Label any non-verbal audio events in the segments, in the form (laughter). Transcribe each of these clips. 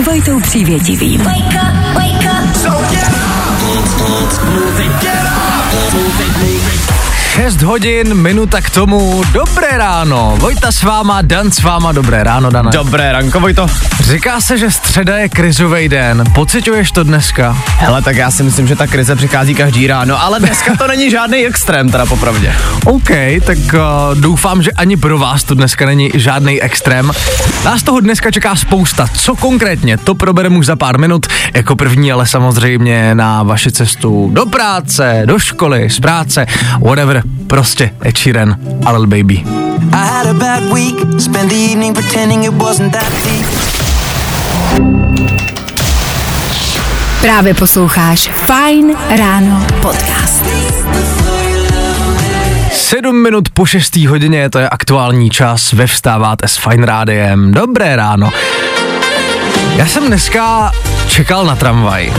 s Vojtou Přívětivým. Wake up, wake up. So get up. Get up. 6 hodin, minuta k tomu. Dobré ráno. Vojta s váma, Dan s váma. Dobré ráno, Dana. Dobré ranko, Vojto. Říká se, že středa je krizový den. Pocituješ to dneska? Hele, tak já si myslím, že ta krize přichází každý ráno, ale dneska to není žádný extrém, teda popravdě. OK, tak uh, doufám, že ani pro vás to dneska není žádný extrém. Nás toho dneska čeká spousta. Co konkrétně, to probereme už za pár minut. Jako první, ale samozřejmě na vaši cestu do práce, do školy, z práce, whatever Prostě Ed Sheeran a Lil Baby. Právě posloucháš Fine Ráno podcast. Sedm minut po šestý hodině, to je aktuální čas, ve vstáváte s Fine Rádiem. Dobré ráno. Já jsem dneska čekal na tramvaj.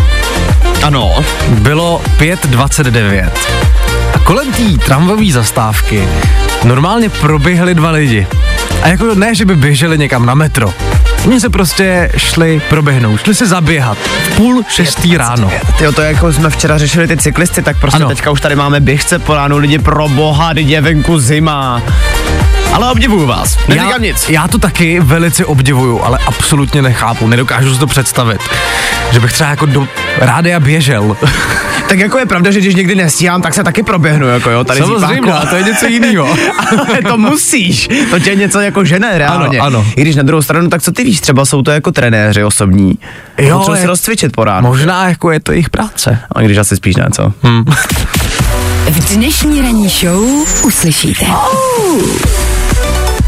Ano. Bylo 5.29 kolem té tramvové zastávky normálně proběhli dva lidi. A jako ne, že by běželi někam na metro. Oni se prostě šli proběhnout, šli se zaběhat v půl šestý ráno. Ty to jako jsme včera řešili ty cyklisty, tak prostě ano. teďka už tady máme běžce po ránu, lidi pro boha, lidi je venku zima. Ale obdivuju vás, neříkám já, nic. Já to taky velice obdivuju, ale absolutně nechápu, nedokážu si to představit. Že bych třeba jako do rádia běžel. (laughs) tak jako je pravda, že když někdy nestíhám, tak se taky proběhnu, jako jo, tady Samozřejmě, a to je něco jiného. (laughs) ale to musíš, to tě něco jako žene reálně. Ano, ano. I když na druhou stranu, tak co ty víš, třeba jsou to jako trenéři osobní. Jo, Potřebuji je, si rozcvičit po ránu. Možná jako je to jejich práce. A když asi spíš ne, co? Hmm. V dnešní ranní show uslyšíte. Oh.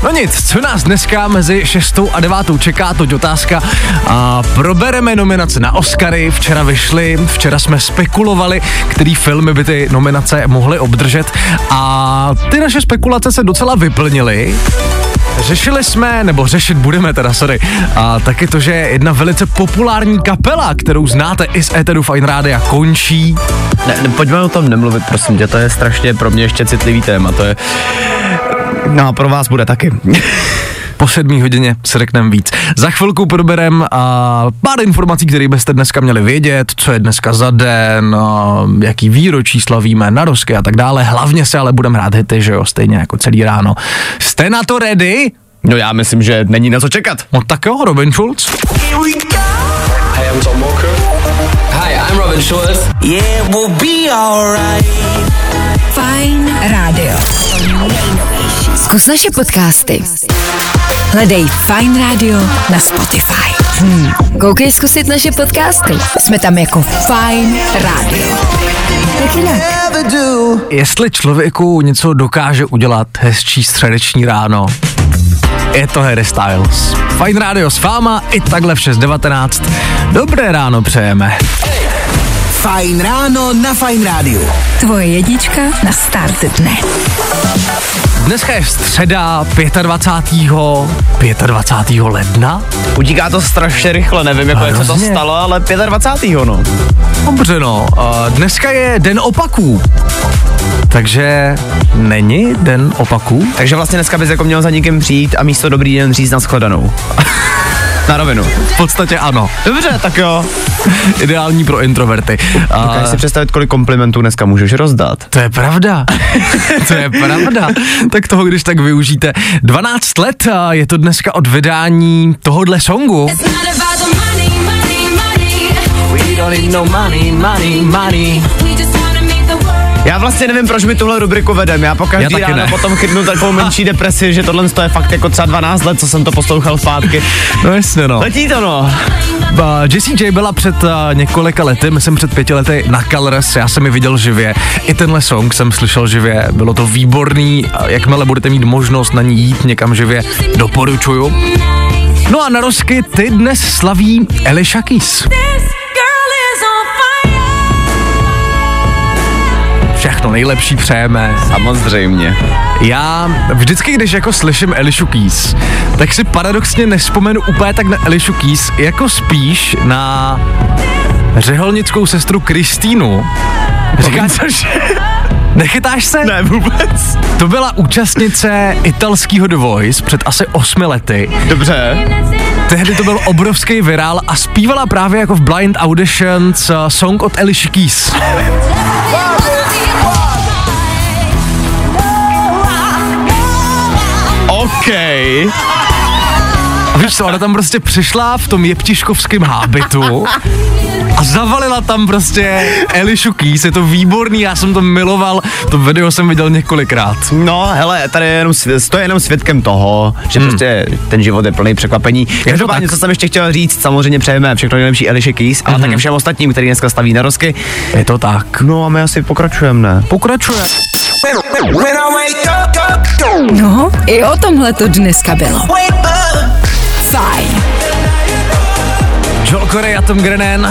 No nic, co nás dneska mezi 6 a 9 čeká, to otázka. A probereme nominace na Oscary, včera vyšly, včera jsme spekulovali, který filmy by ty nominace mohly obdržet a ty naše spekulace se docela vyplnily. Řešili jsme, nebo řešit budeme teda, sorry, a taky to, že jedna velice populární kapela, kterou znáte i z Eteru Fine Rádia, končí. Ne, ne, pojďme o tom nemluvit, prosím tě, to je strašně pro mě ještě citlivý téma, to je No a pro vás bude taky. (laughs) po sedmí hodině se řekneme víc. Za chvilku proberem a pár informací, které byste dneska měli vědět, co je dneska za den, a jaký výročí slavíme, narosky a tak dále. Hlavně se ale budeme hrát hity, že jo, stejně jako celý ráno. Jste na to ready? No já myslím, že není na co čekat. No tak jo, Robin Schulz. Hey, I'm Tom Walker. I'm Robin Schulz. Yeah, we'll be alright. Fine Radio. Zkus naše podcasty. Hledej Fine Radio na Spotify. Hmm. Koukej zkusit naše podcasty. Jsme tam jako Fine Radio. Tak jinak. Jestli člověku něco dokáže udělat hezčí středeční ráno, je to Harry Styles. Fine Radio s váma i takhle v 6.19. Dobré ráno přejeme. Fajn ráno na Fajn rádiu. Tvoje jedička na start dne. Dneska je středa 25. 25. ledna. Utíká to strašně rychle, nevím, jako jak se to stalo, ale 25. no. Dobře no, dneska je den opaků. Takže není den opaků? Takže vlastně dneska bys jako měl za někým přijít a místo dobrý den říct na shledanou. Na rovinu. V podstatě ano. Dobře, tak jo. Ideální pro introverty. Dokážeš si představit, kolik komplimentů dneska můžeš rozdat. To je pravda. (laughs) to je pravda. tak toho, když tak využijte. 12 let je to dneska od vydání tohohle songu. We don't need no money, money, money. Já vlastně nevím, proč mi tuhle rubriku vedem. Já po každý ráno ne. potom chytnu takovou menší (laughs) depresi, že tohle je fakt jako třeba 12 let, co jsem to poslouchal zpátky. No jasně no. Letí to no. Uh, Jessie J byla před uh, několika lety, myslím před pěti lety na Colors, já jsem ji viděl živě. I tenhle song jsem slyšel živě, bylo to výborný, jakmile budete mít možnost na ní jít někam živě, doporučuju. No a na rozky ty dnes slaví Alicia Keys. Všechno nejlepší přejeme. Samozřejmě. Já vždycky, když jako slyším Elišu Keys, tak si paradoxně nespomenu úplně tak na Elišu Keys, jako spíš na řeholnickou sestru Kristýnu. Říkám, což... (laughs) Nechytáš se? Ne, vůbec. To byla účastnice italského The Voice před asi osmi lety. Dobře Tehdy to byl obrovský virál a zpívala právě jako v Blind Auditions uh, song od Alicia Keys. OK. A víš co, ona tam prostě přišla v tom jeptiškovském hábitu a zavalila tam prostě Elišu Keys, je to výborný, já jsem to miloval, to video jsem viděl několikrát. No, hele, tady je jenom, to je jenom svědkem toho, že hmm. prostě ten život je plný překvapení. Každopádně, co jsem ještě chtěl říct, samozřejmě přejeme všechno nejlepší Eliše Keys, ale mm-hmm. také všem ostatním, který dneska staví na rozky. Je to tak. No a my asi pokračujeme, ne? Pokračujeme. No, i o tomhle to dneska bylo. Fajn. Joel Corey a Tom Grennan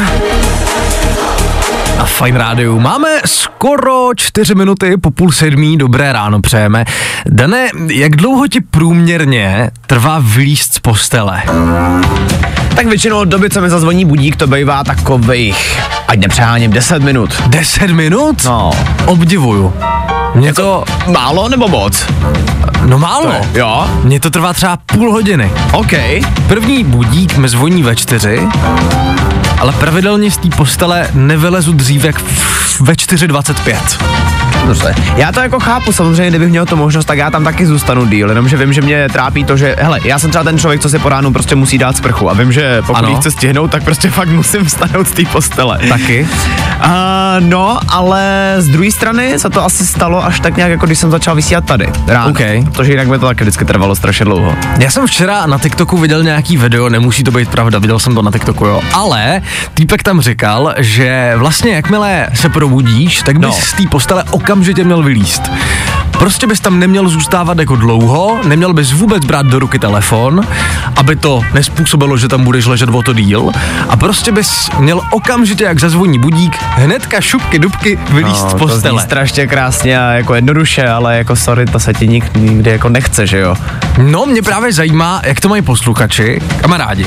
na Fine Rádiu. Máme skoro čtyři minuty po půl sedmí, dobré ráno přejeme. Dane, jak dlouho ti průměrně trvá vylíst z postele? Tak většinou od doby, co mi zazvoní budík, to bývá takových, ať nepřeháním, 10 minut. 10 minut? No. Obdivuju. Mě jako to... Málo nebo moc? No málo. To jo? Mně to trvá třeba půl hodiny. OK. První budík mi zvoní ve čtyři, ale pravidelně z té postele nevylezu dřív jak ve 4.25. Dobře. Já to jako chápu, samozřejmě, kdybych měl to možnost, tak já tam taky zůstanu díl, jenomže vím, že mě trápí to, že, hele, já jsem třeba ten člověk, co si po ránu prostě musí dát sprchu a vím, že pokud ji chce stihnout, tak prostě fakt musím vstanout z té postele. Taky? Uh, no, ale z druhé strany se to asi stalo až tak nějak, jako když jsem začal vysílat tady ráno. Okay. Protože jinak mi to taky vždycky trvalo strašně dlouho. Já jsem včera na TikToku viděl nějaký video, nemusí to být pravda, viděl jsem to na TikToku, jo. Ale týpek tam říkal, že vlastně jakmile se probudíš, tak bys no. z té postele okamžitě měl vylíst. Prostě bys tam neměl zůstávat jako dlouho, neměl bys vůbec brát do ruky telefon, aby to nespůsobilo, že tam budeš ležet o to díl. A prostě bys měl okamžitě, jak zazvoní budík, hnedka šupky dubky vylíst no, z postele. To strašně krásně a jako jednoduše, ale jako sorry, to se ti nik, nikdy jako nechce, že jo? No, mě právě zajímá, jak to mají posluchači, kamarádi.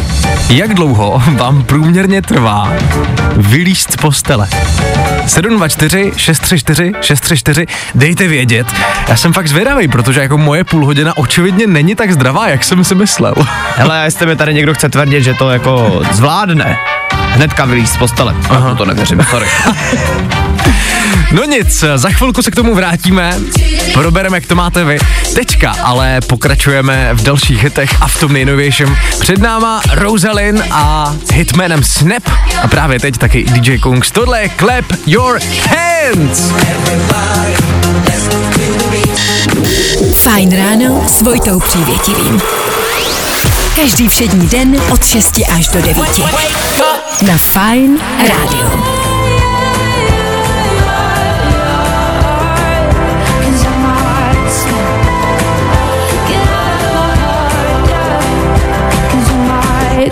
Jak dlouho vám průměrně trvá vylíst z postele? 724 634 634, dejte vědět. Já jsem fakt zvědavý, protože jako moje půl hodina očividně není tak zdravá, jak jsem si myslel. (laughs) Hele, jestli mi tady někdo chce tvrdit, že to jako zvládne, hnedka vylíz z postele. Aha. to nevěřím, sorry. (laughs) No nic, za chvilku se k tomu vrátíme, probereme, jak to máte vy. Teďka ale pokračujeme v dalších hitech a v tom nejnovějším. Před náma Rosalind a hitmanem Snap a právě teď taky DJ Kungs. Tohle je Clap Your Hands! Fajn ráno s Vojtou Přívětivým. Každý všední den od 6 až do 9. Na Fajn rádiu.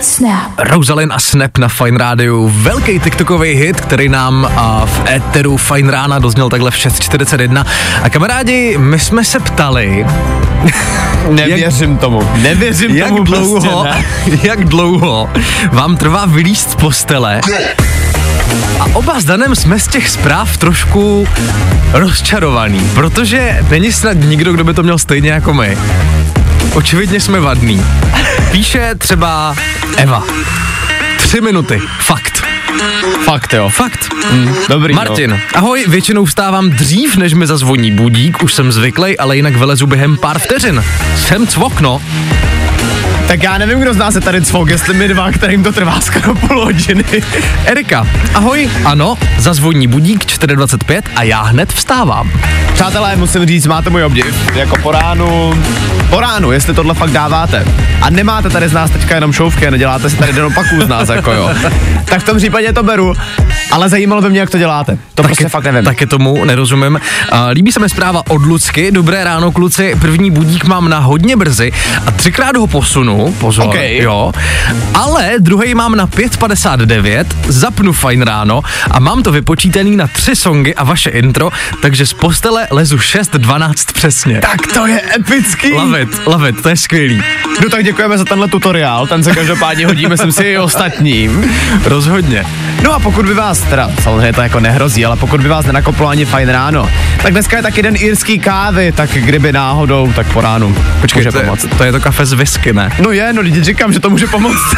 Snap. Rosalind a Snap na Fine Radio. Velký TikTokový hit, který nám a, v éteru Fine Rána dozněl takhle v 6.41. A kamarádi, my jsme se ptali... (laughs) Nevěřím jak, tomu. Nevěřím jak tomu dlouho, prostě ne. (laughs) Jak dlouho vám trvá vylíst z postele? A oba s Danem jsme z těch zpráv trošku rozčarovaný, protože není snad nikdo, kdo by to měl stejně jako my. Očividně jsme vadný. Píše třeba Eva. Tři minuty. Fakt. Fakt jo. Fakt. Mm, dobrý. Martin, no. ahoj, většinou vstávám dřív, než mi zazvoní budík, už jsem zvyklý, ale jinak vylezu během pár vteřin. Jsem cvokno. Tak já nevím, kdo z nás je tady cvok, jestli my dva, kterým to trvá skoro půl hodiny. Erika, ahoj, ano, zazvoní budík 4.25 a já hned vstávám. Přátelé, musím říct, máte můj obdiv. Jako po ránu, po ránu, jestli tohle fakt dáváte. A nemáte tady z nás teďka jenom šouvky, neděláte si tady den opaků z nás, jako jo. (laughs) Tak v tom případě to beru, ale zajímalo by mě, jak to děláte. To taky, prostě fakt nevím. Taky tomu nerozumím. Uh, líbí se mi zpráva od Lucky. Dobré ráno, kluci. První budík mám na hodně brzy a třikrát ho posunu. Pozor, okay. jo. Ale druhý mám na 5.59, zapnu fajn ráno a mám to vypočítaný na tři songy a vaše intro, takže z postele lezu 6.12 přesně. Tak to je epický. Love it, love it, to je skvělý. No tak děkujeme za tenhle tutoriál, ten se každopádně hodí, myslím si i ostatním. Rozhodně. No a pokud by vás, teda samozřejmě to jako nehrozí, ale pokud by vás nenakoplo ani fajn ráno, tak dneska je taky den irský kávy, tak kdyby náhodou, tak po ránu. Počkej, to je, to je to kafe z whisky, ne? No je, no lidi říkám, že to může pomoct.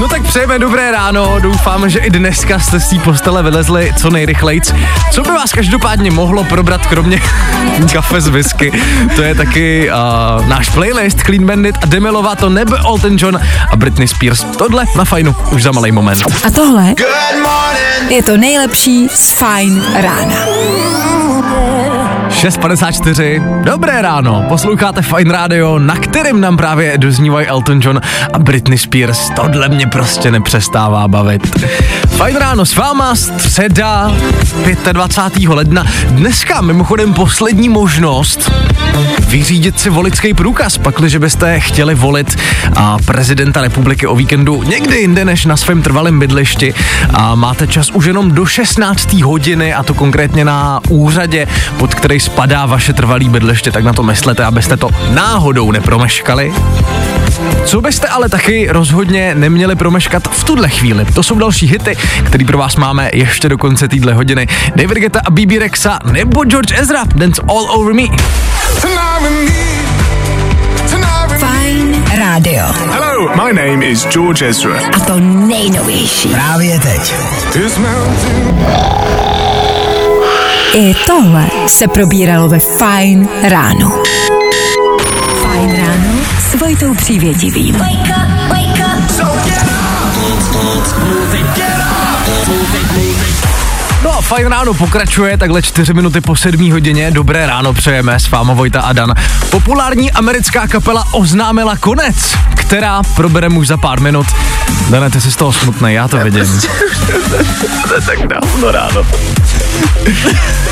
No tak přejeme dobré ráno, doufám, že i dneska jste z té postele vylezli co nejrychlejc. Co by vás každopádně mohlo probrat, kromě (laughs) kafe z whisky? To je taky uh, náš playlist Clean Bandit a Demi Lovato, nebe Elton John a Britney Spears. Tohle na fajnu už za malý moment. A tohle je to nejlepší z Fine rána. 6.54, dobré ráno, posloucháte Fine Radio, na kterém nám právě doznívají Elton John a Britney Spears. Tohle mě prostě nepřestává bavit. Fine ráno s váma, středa 25. ledna. Dneska mimochodem poslední možnost vyřídit si volický průkaz, pakliže byste chtěli volit a prezidenta republiky o víkendu někdy jinde než na svém trvalém bydlišti a máte čas už jenom do 16. hodiny a to konkrétně na úřadě, pod který spadá vaše trvalý bydliště, tak na to myslete, abyste to náhodou nepromeškali. Co byste ale taky rozhodně neměli promeškat v tuhle chvíli? To jsou další hity, který pro vás máme ještě do konce téhle hodiny. David Guetta a BB Rexa nebo George Ezra, Dance All Over Me. Fine rádio. Hello, my name is George Ezra. A to nejnovější. Právě teď. I tohle se probíralo ve Fine ráno. Fine ráno s Vojtou Přívětivým. No a fajn ráno pokračuje, takhle 4 minuty po 7 hodině. Dobré ráno přejeme s váma Vojta a Dan. Populární americká kapela oznámila konec, která probereme už za pár minut. Dane, ty jsi z toho smutný, já to vidím. tak dávno ráno.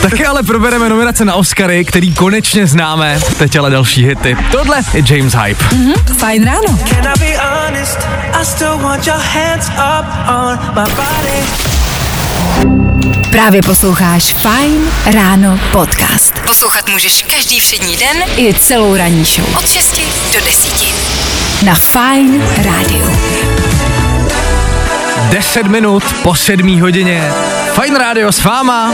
Taky ale probereme nominace na Oscary, který konečně známe. Teď ale další hity. Tohle je James Hype. Fajn ráno. Can I be honest? I still want your hands up on my body. Právě posloucháš Fine ráno podcast. Poslouchat můžeš každý všední den i celou ranní show. Od 6 do 10. Na Fine rádiu. 10 minut po 7 hodině. Fajn rádio s váma.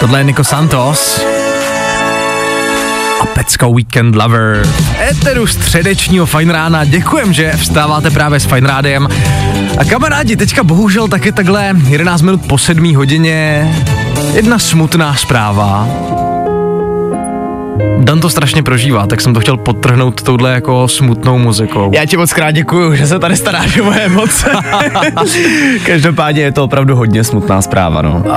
Tohle je Nico Santos. A Pecka Weekend Lover. Eteru středečního Fajn rána. Děkujem, že vstáváte právě s Fajn rádiem. A kamarádi, teďka bohužel taky takhle 11 minut po 7 hodině. Jedna smutná zpráva. Dan to strašně prožívá, tak jsem to chtěl podtrhnout touhle jako smutnou muzikou. Já ti moc krát děkuju, že se tady staráš o moje emoce. (laughs) Každopádně je to opravdu hodně smutná zpráva, no. Uh,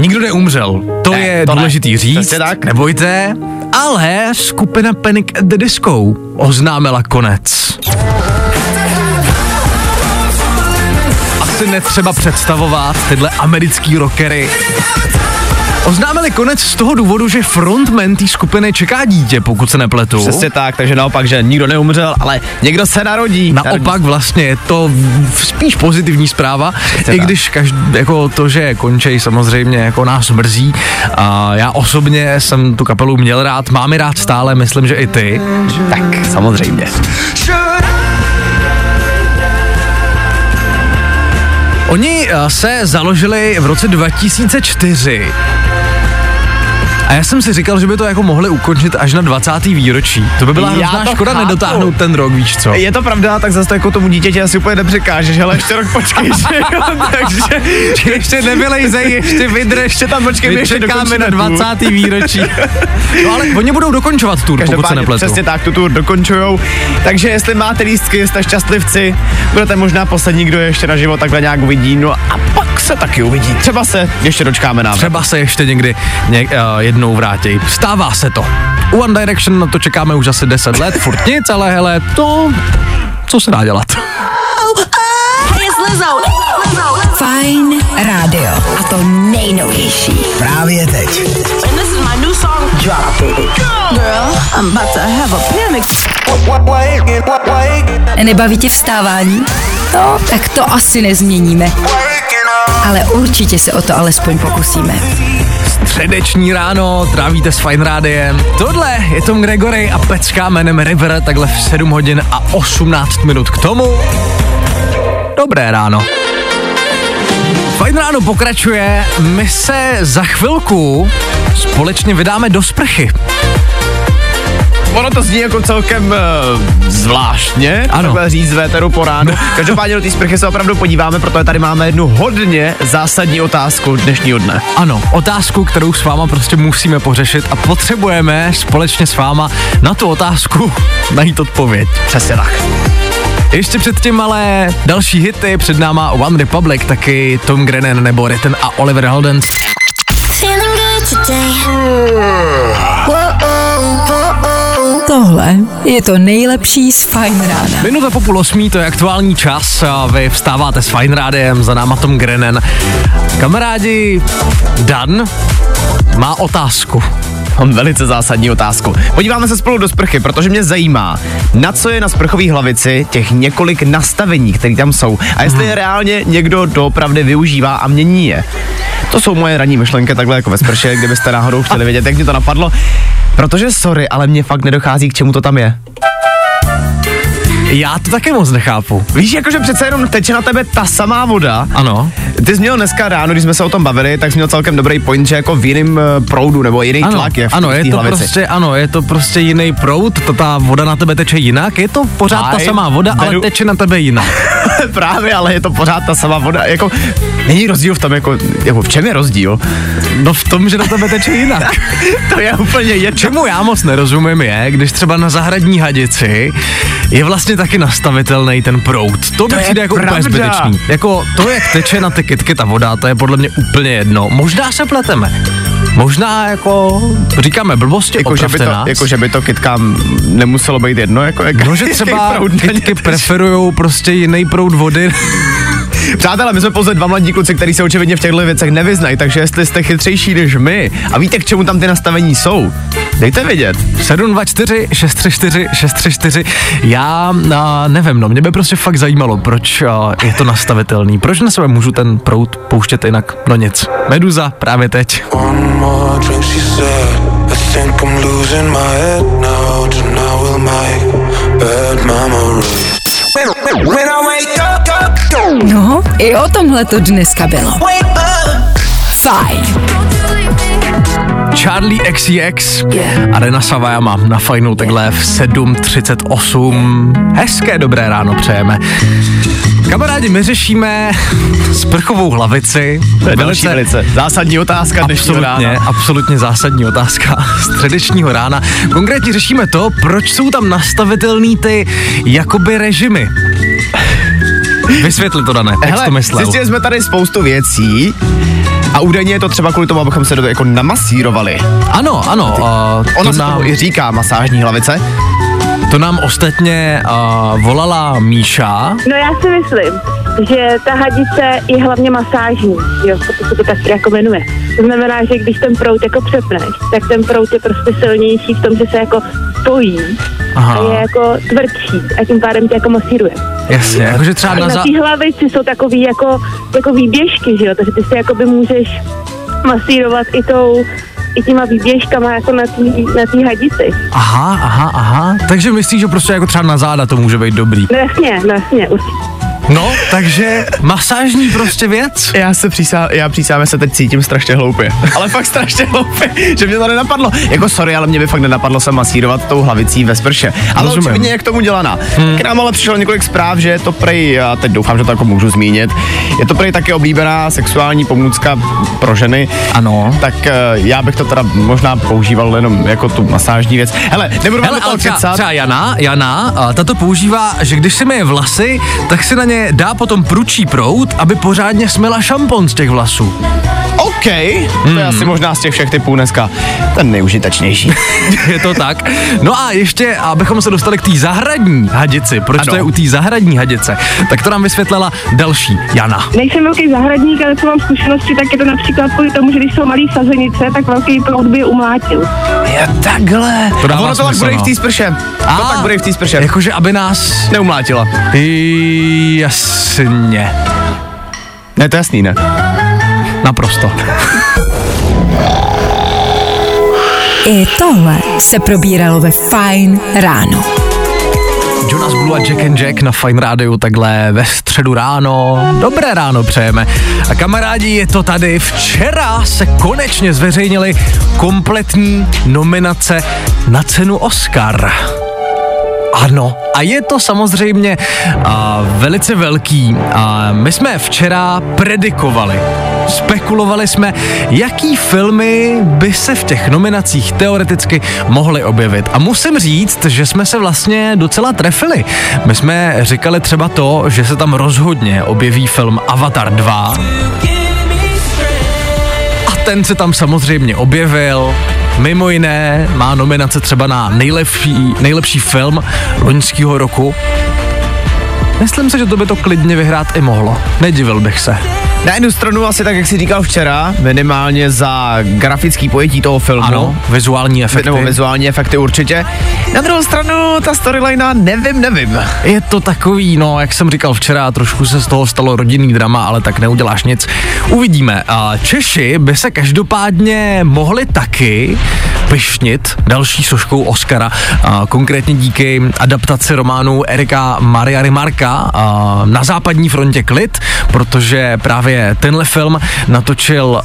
nikdo neumřel, to Ne, je to ne. důležitý říct, Přesně tak. nebojte, ale skupina Panic at the Disco oznámila konec. Asi netřeba představovat tyhle americký rockery. Oznámili konec z toho důvodu, že frontman té skupiny čeká dítě, pokud se nepletu. Přesně tak, takže naopak, že nikdo neumřel, ale někdo se narodí. Naopak vlastně je to spíš pozitivní zpráva, Přesně i tak. když každý, jako to, že končej samozřejmě jako nás mrzí. A já osobně jsem tu kapelu měl rád, mám ji rád stále, myslím, že i ty. Tak, samozřejmě. Oni eh, se založili v roce 2004. A já jsem si říkal, že by to jako mohli ukončit až na 20. výročí. To by byla Já hrozná škoda chápu. nedotáhnout ten rok, víš co? Je to pravda, tak zase jako tomu dítěti asi úplně nepřekážeš, ale ještě rok počkej, že jo, (laughs) takže ještě nevylejzej, ještě vydrž, ještě tam počkej, my ještě čekáme na dokončíme tu. 20. výročí. No ale oni budou dokončovat tur, pokud se nepletu. přesně tak, tu tour dokončujou. Takže jestli máte lístky, jste šťastlivci, budete možná poslední, kdo je ještě naživo takhle nějak uvidí, no a pak se taky uvidí. Třeba se ještě dočkáme nám. Třeba se ještě někdy ně, uh, jednou vrátí. Stává se to. U One Direction na to čekáme už asi 10 let, furt nic, ale hele, to, co se dá dělat. Fine rádio. A to nejnovější. Právě teď. And this is my new song. Drop it. Girl, I'm about to have a panic. Nebaví tě vstávání? No, tak to asi nezměníme. Ale určitě se o to alespoň pokusíme. Středeční ráno, trávíte s Fine Rádiem. Tohle je Tom Gregory a pecka jménem River, takhle v 7 hodin a 18 minut k tomu. Dobré ráno. Fajn ráno pokračuje, my se za chvilku společně vydáme do sprchy. Ono to zní jako celkem uh, zvláštně, Ano. takhle říct z véteru po ránu. (laughs) Každopádně do té sprchy se opravdu podíváme, protože tady máme jednu hodně zásadní otázku dnešního dne. Ano, otázku, kterou s váma prostě musíme pořešit a potřebujeme společně s váma na tu otázku (laughs) najít odpověď. Přesně tak. Ještě předtím ale další hity, před náma One Republic, taky Tom Grennan nebo Ritten a Oliver Heldens. Feeling good today. Tohle je to nejlepší z Fajn rána. Minuta po půl osmí, to je aktuální čas a vy vstáváte s Fine Rádiem, za náma Tom Grennan. Kamarádi, Dan má otázku. Mám velice zásadní otázku. Podíváme se spolu do sprchy, protože mě zajímá, na co je na sprchové hlavici těch několik nastavení, které tam jsou. A jestli je reálně někdo doopravdy využívá a mění je. To jsou moje ranní myšlenky takhle jako ve sprše, kdybyste náhodou chtěli vědět, jak mě to napadlo. Protože sorry, ale mě fakt nedochází, k čemu to tam je. Já to taky moc nechápu. Víš, jakože přece jenom teče na tebe ta samá voda. Ano. Ty jsi měl dneska ráno, když jsme se o tom bavili, tak jsi měl celkem dobrý point, že jako v jiném eh, proudu nebo jiný Ano, tlak je v ano, je to hlavici. prostě, ano, je to prostě jiný proud, to ta voda na tebe teče jinak, je to pořád ta Fajn, samá voda, ale beru- teče na tebe jinak. (laughs) (laughs) Právě, ale je to pořád ta samá voda. Jako, není rozdíl v tom, jako, jako v čem je rozdíl? No v tom, že na tebe teče jinak. (laughs) to je úplně jedno. Čemu já moc nerozumím je, když třeba na zahradní hadici je vlastně taky nastavitelný ten proud. To mi je přijde jako úplně pravda. zbytečný. Jako to, jak teče na ty kytky ta voda, to je podle mě úplně jedno. Možná se pleteme. Možná jako říkáme blbosti, Jako že, by to, jako, že by to kytkám nemuselo být jedno, jako jak, No, že (laughs) třeba kytky preferují prostě jiný proud vody. (laughs) Přátelé, my jsme pouze dva mladí kluci, kteří se očividně v těchto věcech nevyznají, takže jestli jste chytřejší než my a víte, k čemu tam ty nastavení jsou, dejte vědět. 724 634 634 Já a, nevím, no, mě by prostě fakt zajímalo, proč a, je to nastavitelný. Proč na sebe můžu ten prout pouštět jinak? No nic. Meduza právě teď. No, i o tomhle to dneska bylo. Fajn. Charlie XCX a Rena Savajama na fajnou takhle v 7.38. Hezké dobré ráno přejeme. Kamarádi, my řešíme sprchovou hlavici. To je další velice zásadní otázka dnešního Absolutně, rána. absolutně zásadní otázka (laughs) středečního rána. Konkrétně řešíme to, proč jsou tam nastavitelný ty jakoby režimy. Vysvětli to, Dané, jak jsi to myslel. zjistili jsme tady spoustu věcí a údajně je to třeba kvůli tomu, abychom se do toho jako namasírovali. Ano, ano, uh, Ona to, se nám, i říká masážní hlavice. to nám ostatně uh, volala Míša. No já si myslím, že ta hadice je hlavně masážní, jo, proto se to tak jako jmenuje. To znamená, že když ten prout jako přepneš, tak ten prout je prostě silnější v tom, že se jako spojí Aha. a je jako tvrdší a tím pádem tě jako masíruje. Jasně, jakože třeba na na za... té hlavici jsou takový jako, jako výběžky, že jo, takže ty si jakoby můžeš masírovat i tou i těma výběžkama jako na té na tý hadici. Aha, aha, aha. Takže myslíš, že prostě jako třeba na záda to může být dobrý. No jasně, no jasně, určitě. No, takže masážní prostě věc. Já se přísám, já přísám, že se teď cítím strašně hloupě. Ale fakt strašně hloupě, že mě to nenapadlo. Jako sorry, ale mě by fakt nenapadlo se masírovat tou hlavicí ve sprše. Ale Rozumím. očividně je k tomu dělaná. Hmm. K nám ale přišlo několik zpráv, že je to prej, a teď doufám, že to jako můžu zmínit, je to prej taky oblíbená sexuální pomůcka pro ženy. Ano. Tak eh, já bych to teda možná používal jenom jako tu masážní věc. Hele, nebudu Hele, ale třeba, třeba Jana, Jana, a tato používá, že když si myje vlasy, tak si na ně dá potom pručí prout, aby pořádně smela šampon z těch vlasů. OK, to je asi možná z těch všech typů dneska ten nejužitečnější. (laughs) je to tak. No a ještě, abychom se dostali k té zahradní hadici, proč Ano. to je u té zahradní hadice, tak to nám vysvětlila další Jana. Nejsem velký zahradník, ale co mám zkušenosti, tak je to například kvůli tomu, že když jsou malý sazenice, tak velký proud by je umlátil. Je takhle. To dává a ono to smysl, bude i v no. té sprše. To pak bude i v té sprše. Jakože, aby nás... Neumlátila. Jasně. Ne, to je jasný, ne? Naprosto. I tohle se probíralo ve Fajn ráno. Jonas Blue a Jack and Jack na Fine Rádiu takhle ve středu ráno. Dobré ráno přejeme. A kamarádi, je to tady. Včera se konečně zveřejnili kompletní nominace na cenu Oscar. Ano, a je to samozřejmě a, velice velký. A my jsme včera predikovali, spekulovali jsme, jaký filmy by se v těch nominacích teoreticky mohly objevit. A musím říct, že jsme se vlastně docela trefili. My jsme říkali třeba to, že se tam rozhodně objeví film Avatar 2. A ten se tam samozřejmě objevil. Mimo jiné má nominace třeba na nejlepší, nejlepší film loňského roku. Myslím si, že to by to klidně vyhrát i mohlo. Nedivil bych se. Na jednu stranu asi tak, jak jsi říkal včera, minimálně za grafický pojetí toho filmu. Ano, vizuální efekty. Nebo vizuální efekty určitě. Na druhou stranu ta storyline, nevím, nevím. Je to takový, no, jak jsem říkal včera, trošku se z toho stalo rodinný drama, ale tak neuděláš nic. Uvidíme. A Češi by se každopádně mohli taky pyšnit další soškou Oscara, a konkrétně díky adaptaci románu Erika Maria Rimarka a na západní frontě klid, protože právě tenhle film natočil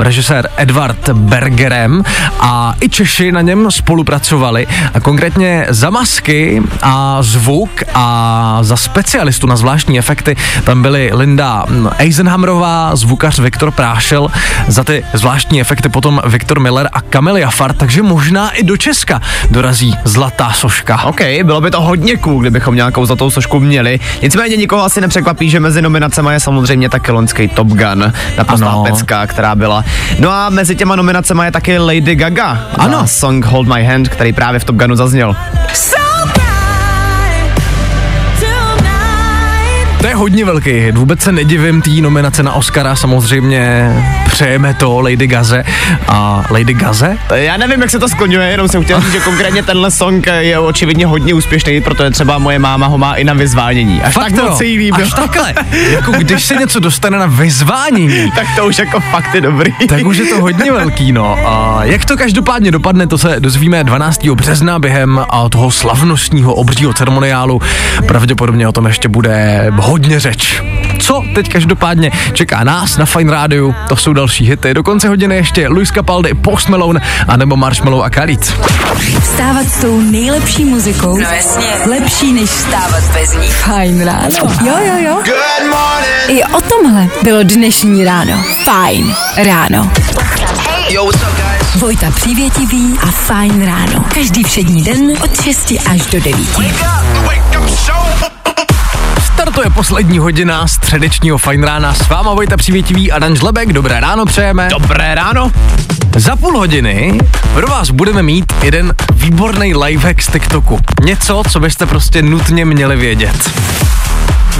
režisér Edward Bergerem a i Češi na něm spolupracovali a konkrétně za masky a zvuk a za specialistu na zvláštní efekty tam byly Linda Eisenhammerová, zvukař Viktor Prášel, za ty zvláštní efekty potom Viktor Miller a Kamil Jafar, takže možná i do Česka dorazí zlatá soška. OK, bylo by to hodně cool, kdybychom nějakou zlatou sošku měli. Nicméně nikoho asi nepřekvapí, že mezi nominacemi je samozřejmě taky loňský Top Gun, naprostá Ano. pecka, která byla. No a mezi těma nominacemi je taky Lady Gaga. Ano. Song Hold My Hand, který právě v Top Gunu zazněl. To je hodně velký hit, vůbec se nedivím té nominace na Oscara, samozřejmě přejeme to Lady Gaze a Lady Gaze? Já nevím, jak se to skloňuje, jenom jsem chtěl říct, že konkrétně tenhle song je očividně hodně úspěšný, protože třeba moje máma ho má i na vyzvánění. Až tak jo, moc se jí líbil. Až takhle, jako když se něco dostane na vyzvánění, (laughs) tak to už jako fakt je dobrý. tak už je to hodně velký, no. A jak to každopádně dopadne, to se dozvíme 12. března během toho slavnostního obřího ceremoniálu. Pravděpodobně o tom ještě bude hodně řeč. Co teď každopádně čeká nás na Fine Rádiu, to jsou další hity. Do konce hodiny ještě Luis Capaldi, Post Malone a nebo Marshmallow a Khalid. Vstávat s tou nejlepší muzikou. No jasně. Lepší než vstávat bez ní. Fajn ráno. Jo, jo, jo. Good morning. I o tomhle bylo dnešní ráno. Fajn ráno. Yo, what's up, guys? Vojta Přívětivý a Fajn ráno. Každý všední den od 6 až do 9. Wake up, show. Startuje poslední hodina středečního Fine rána s váma Vojta Přivětivý a Dan Žlebek. Dobré ráno přejeme. Dobré ráno. Za půl hodiny pro vás budeme mít jeden výborný lifehack z TikToku. Něco, co byste prostě nutně měli vědět.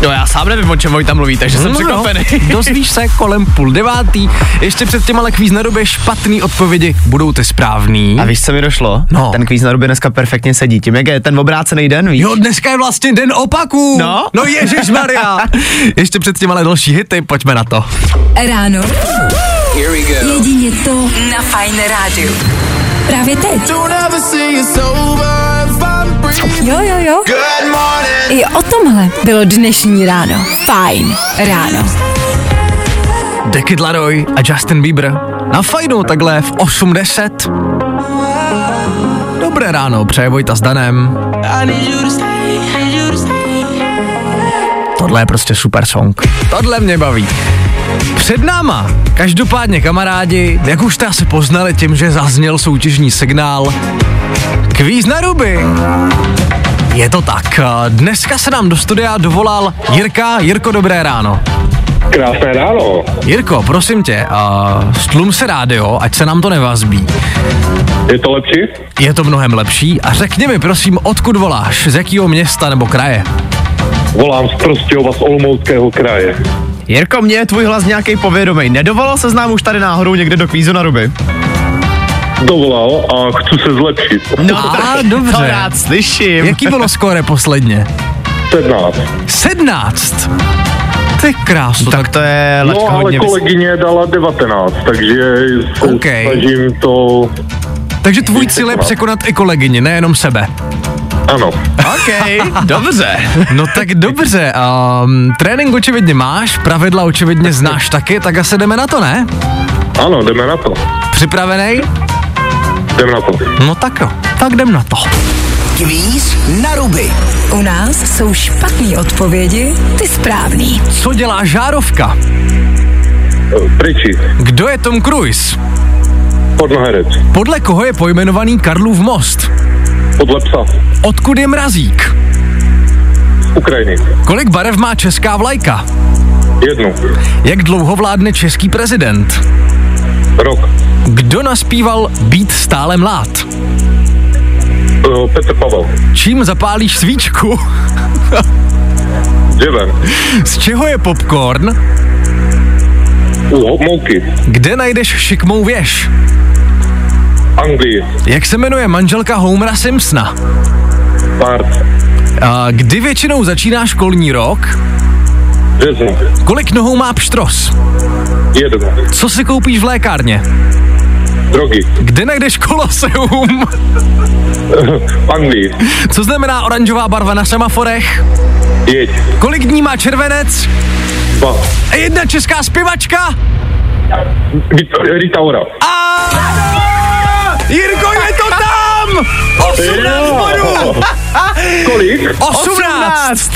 No já sám nevím, o čem Vojta mluví, takže jsem No, překvapený. (laughs) Dozvíš se kolem půl devátý. Ještě před těma ale kvíz na době špatný odpovědi budou ty správný. A víš, co mi došlo? No. Ten kvíz na ruby dneska perfektně sedí. Tím, jak je ten obrácený den, víš? Jo, dneska je vlastně den opaků. No. No Ježíš Maria. (laughs) Ještě před těma ale další hity, pojďme na to. Ráno. Jedině to na Fajn rádiu. Právě teď. Don't ever see over. Jo, jo, jo. Good morning. I o tomhle bylo dnešní ráno. Fajn ráno. Dekid Laroi a Justin Bieber na fajnu takhle v 80. Dobré ráno, přeje Vojta s Danem. Tohle je prostě super song. Tohle mě baví. Před náma, každopádně kamarádi, jak už jste asi poznali tím, že zazněl soutěžní signál, kvíz na ruby. Je to tak. Dneska se nám do studia dovolal Jirka. Jirko, dobré ráno. Krásné ráno. Jirko, prosím tě, uh, stlum se rádio, ať se nám to nevazbí. Je to lepší? Je to mnohem lepší a řekni mi prosím, odkud voláš, z jakého města nebo kraje? Volám z Prostějova z Olomouckého kraje. Jirko, mě je tvůj hlas nějaký povědomý. Nedovolal se znám už tady náhodou někde do kvízu na ruby? Dovolal a chci se zlepšit. No, (laughs) a dobře. To rád slyším. Jaký bylo skóre posledně? 17. 17. Ty krásu, Tak to je lačka No ale hodně vys- kolegyně dala 19, takže se OK. snažím to... takže tvůj cíl je překonat i kolegyni, nejenom sebe. Ano. OK, (laughs) dobře. No tak dobře, um, trénink očividně máš, pravidla očividně (laughs) znáš taky, tak asi jdeme na to, ne? Ano, jdeme na to. Připravený? Jdeme na to. No tak jo, tak jdem na to. Kvíz na ruby. U nás jsou špatné odpovědi, ty správný. Co dělá žárovka? Pryči. Kdo je Tom Cruise? Podnoherec. Podle koho je pojmenovaný Karlův most? Podle psa. Odkud je mrazík? Ukrajiny. Kolik barev má česká vlajka? Jednu. Jak dlouho vládne český prezident? Rok. Kdo naspíval Být stále mlád? Uh, Petr Pavel. Čím zapálíš svíčku? (laughs) Dřevem. Z čeho je popcorn? U mouky. Kde najdeš šikmou věž? Anglii. Jak se jmenuje manželka Homera Simpsona? Bart. A kdy většinou začíná školní rok? Březen. Kolik nohou má pštros? Jednu. Co si koupíš v lékárně? Drogy. Kde najdeš koloseum? (laughs) Anglii. Co znamená oranžová barva na semaforech? Jeď. Kolik dní má červenec? Dva. A jedna česká zpěvačka? Rita Ora. A... 18!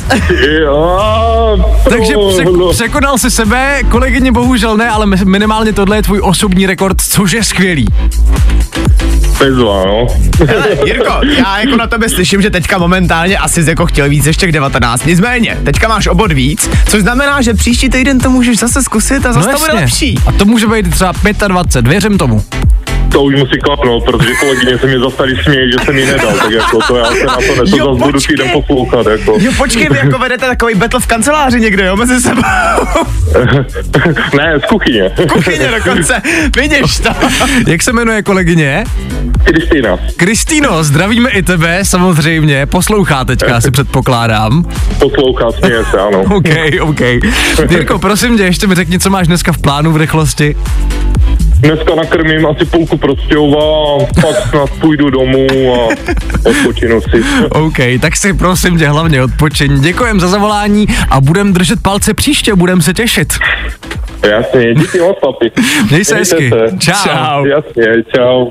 Jo. Takže no, přek- překonal si sebe, kolegyně bohužel ne, ale mi- minimálně tohle je tvůj osobní rekord, což je skvělý. Bezva, no. Hele, Jirko, já jako na tebe slyším, že teďka momentálně asi jsi jako chtěl víc ještě k 19. Nicméně, teďka máš obod víc, což znamená, že příští týden to můžeš zase zkusit a zase to bude lepší. A to může být třeba 25, věřím tomu. To už musí klapnout, protože kolegyně se mi zase tady smějí, že jsem jí nedal, tak jako to já se na to ne, to Jo, zase budu týden poslouchat, jako. Jo, počkej, vy jako vedete takový battle v kanceláři někde, jo, mezi sebou. (laughs) ne, z kuchyně. Kuchyně dokonce, vidíš to. Jak se jmenuje kolegyně? Kristýna, Kristýno, zdravíme i tebe, samozřejmě, poslouchá teďka, si předpokládám. poslouchá, směje se, ano. (laughs) OK, OK. Jirko, prosím tě, ještě mi řekni, co máš dneska v plánu v rychlosti. Dneska nakrmím asi půlku prostějova a pak snad půjdu domů a odpočinu si. OK, tak si prosím tě hlavně odpočiň. Děkujem za zavolání a budem držet palce příště, budem se těšit. Jasně, díky moc, papi. Měj se hezky. Čau. Čau. Jasně, čau.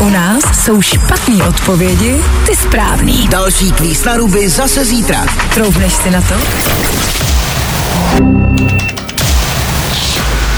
U nás jsou špatné odpovědi, ty správný. Další kvíz na ruby zase zítra. Troubneš si na to?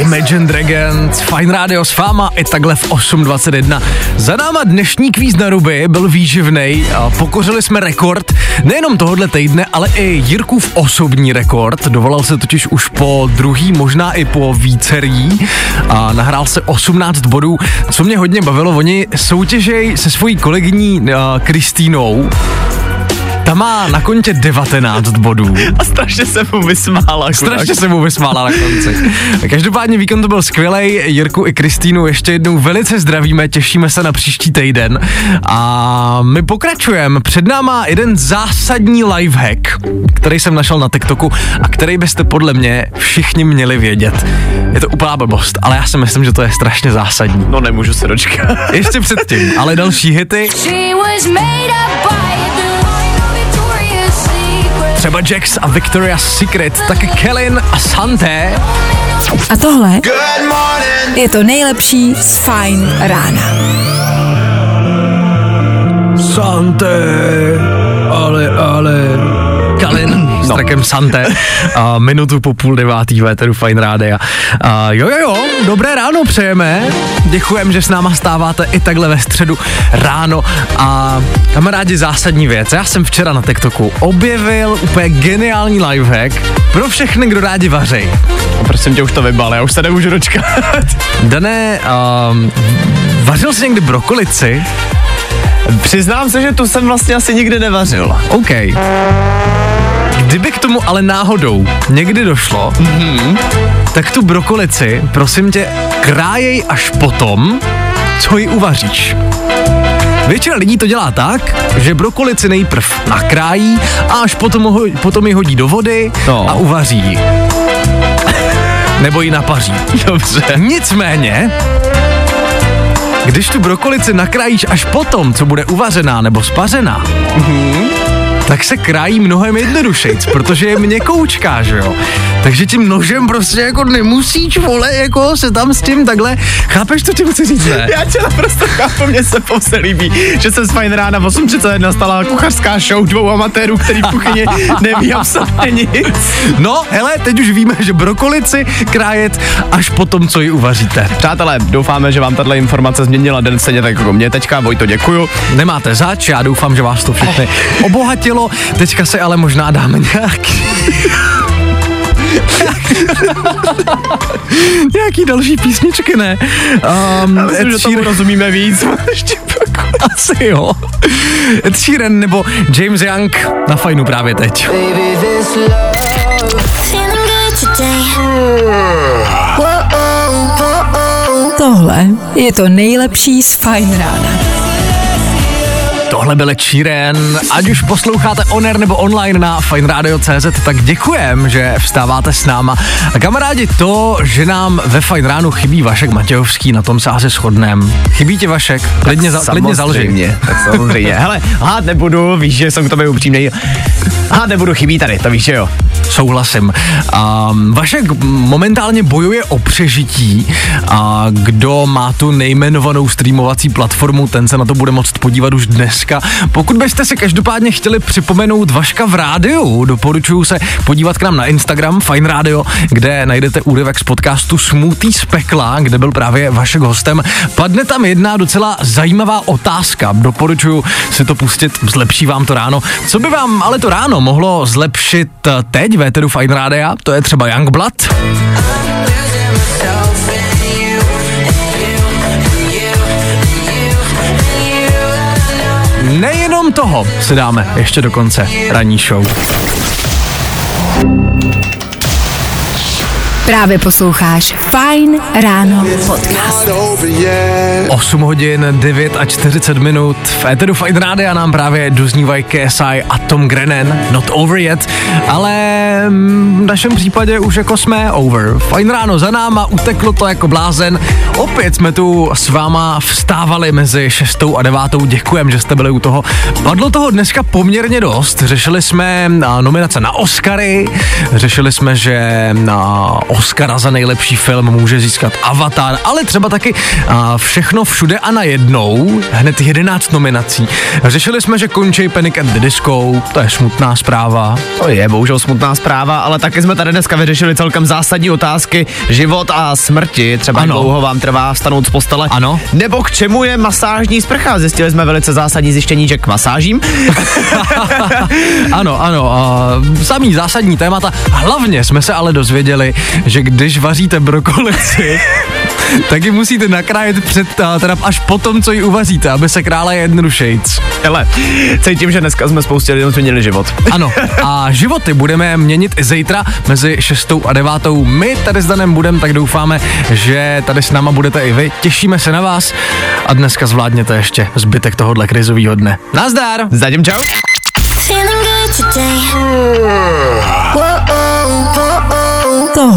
Imagine Dragons, Fine Radio s váma i takhle v 8.21. Za náma dnešní kvíz na ruby byl výživnej a pokořili jsme rekord nejenom tohohle týdne, ale i Jirkův osobní rekord. Dovolal se totiž už po druhý, možná i po vícerý a nahrál se 18 bodů. Co mě hodně bavilo, oni soutěžej se svojí kolegyní uh, Kristýnou. Ta má na kontě 19 bodů. A strašně se mu vysmála. Strašně se mu vysmála na konci. Každopádně výkon to byl skvělý. Jirku i Kristýnu ještě jednou velice zdravíme, těšíme se na příští týden. A my pokračujeme. Před náma jeden zásadní lifehack, který jsem našel na TikToku a který byste podle mě všichni měli vědět. Je to úplná blbost, ale já si myslím, že to je strašně zásadní. No nemůžu se dočkat. Ještě předtím, ale další hity, She was made up by. Třeba Jax a Victoria's Secret, taky Kellen a Santé. A tohle je to nejlepší z Fine Rána. Santé, ale, ale... No. trackem Santé. A minutu po půl devátý véteru Fine Rádia. A jo, jo, jo, dobré ráno přejeme. Děkujem, že s náma stáváte i takhle ve středu ráno. A kamarádi, zásadní věc. Já jsem včera na TikToku objevil úplně geniální lifehack pro všechny, kdo rádi vařej. Prosím tě, už to vybal, já už se nemůžu dočkat. Dané, um, vařil jsi někdy brokolici? Přiznám se, že tu jsem vlastně asi nikdy nevařil. OK. Kdyby k tomu ale náhodou někdy došlo, mm-hmm. tak tu brokolici, prosím tě, krájej až potom, co ji uvaříš. Většina lidí to dělá tak, že brokolici nejprv nakrájí a až potom, ho, potom ji hodí do vody No. a uvaří ji. nebo ji napaří. Dobře. Nicméně, když tu brokolici nakrájíš až potom, co bude uvařená nebo spařená, tak se krájí mnohem jednodušejc, protože je měkoučká, že jo. Takže tím nožem prostě jako nemusíš, vole, jako se tam s tím takhle, chápeš, co tím chci říct, ne? Já tě naprosto chápu, mně se pouze líbí, že se z fajn rána v 8.31 stala kuchařská show dvou amatérů, který v kuchyni (laughs) neví absolutně nic. No, hele, teď už víme, že brokolici krájet až potom, co ji uvaříte. Přátelé, doufáme, že vám tato informace změnila den stejně tak jako mě teďka. Vojto, děkuju. Nemáte zač, já doufám, že vás to všechny (laughs) obohatilo. Teďka se ale možná dáme nějaký... (laughs) nějaký další písničky, ne? Um, Myslím, že tomu rozumíme víc. (laughs) Ještě Asi jo. Ed Sheeran nebo James Young na fajnu právě teď. Tohle je to nejlepší z Fajn rána. Tohle byl Sheeran. Ať už posloucháte on air nebo online na FineRadio.cz, tak děkujem, že vstáváte s náma. A kamarádi, to, že nám ve Fine ránu chybí Vašek Matějovský, na tom se asi shodnem. Chybí ti Vašek? Klidně, za, klidně zalži. Tak samozřejmě. Hele, hát nebudu, víš, že jsem k tobě upřímnej. Hát nebudu, chybí tady, to víš, že jo. Souhlasím. Um, Vašek momentálně bojuje o přežití a kdo má tu nejmenovanou streamovací platformu, ten se na to bude moct podívat už dneska. Pokud byste si každopádně chtěli připomenout Vaška v rádiu, doporučuji se podívat k nám na Instagram Fine Radio, kde najdete úryvek z podcastu Smutý z pekla, kde byl právě Vašek hostem. Padne tam jedna docela zajímavá otázka. Doporučuji si to pustit, zlepší vám to ráno. Co by vám ale to ráno mohlo zlepšit teď v Fine Rádia? To je třeba Youngblood. Nejenom toho si dáme ještě do konce ranní show. Právě posloucháš Fajn ráno podcast. 8 hodin, 9 a 40 minut. V Eteru Fight Rádia nám právě doznívají KSI a Tom Grennan, not over yet, ale v našem případě už jako jsme over. Fajn ráno za náma, uteklo to jako blázen. Opět jsme tu s váma vstávali mezi 6 a 9. Děkujem, že jste byli u toho. Padlo toho dneska poměrně dost. Řešili jsme a, nominace na Oscary, řešili jsme, že na Oscara za nejlepší film může získat Avatar, ale třeba taky a, všechno všude a najednou, hned 11 nominací. Řešili jsme, že končí Panic at the Disco, to je smutná zpráva. To je bohužel smutná zpráva, ale taky jsme tady dneska vyřešili celkem zásadní otázky život a smrti. Třeba Ano. dlouho vám trvá vstanout z postele. Ano. Nebo k čemu je masážní sprcha? Zjistili jsme velice zásadní zjištění, že k masážím. (laughs) ano, ano, a samý zásadní témata. Hlavně jsme se ale dozvěděli, že když vaříte brokolici, (laughs) tak ji musíte nakrájet před, a, teda až potom, co ji uvaříte, aby se krála jednodušejc. Hele, cítím, že dneska jsme spoustě lidem změnili život. (laughs) Ano, a životy budeme měnit i zítra mezi 6 a 9. My tady s Danem budem, tak doufáme, že tady s náma budete i vy. Těšíme se na vás a dneska zvládněte ještě zbytek tohohle krizového dne. Nazdar! Zatím čau.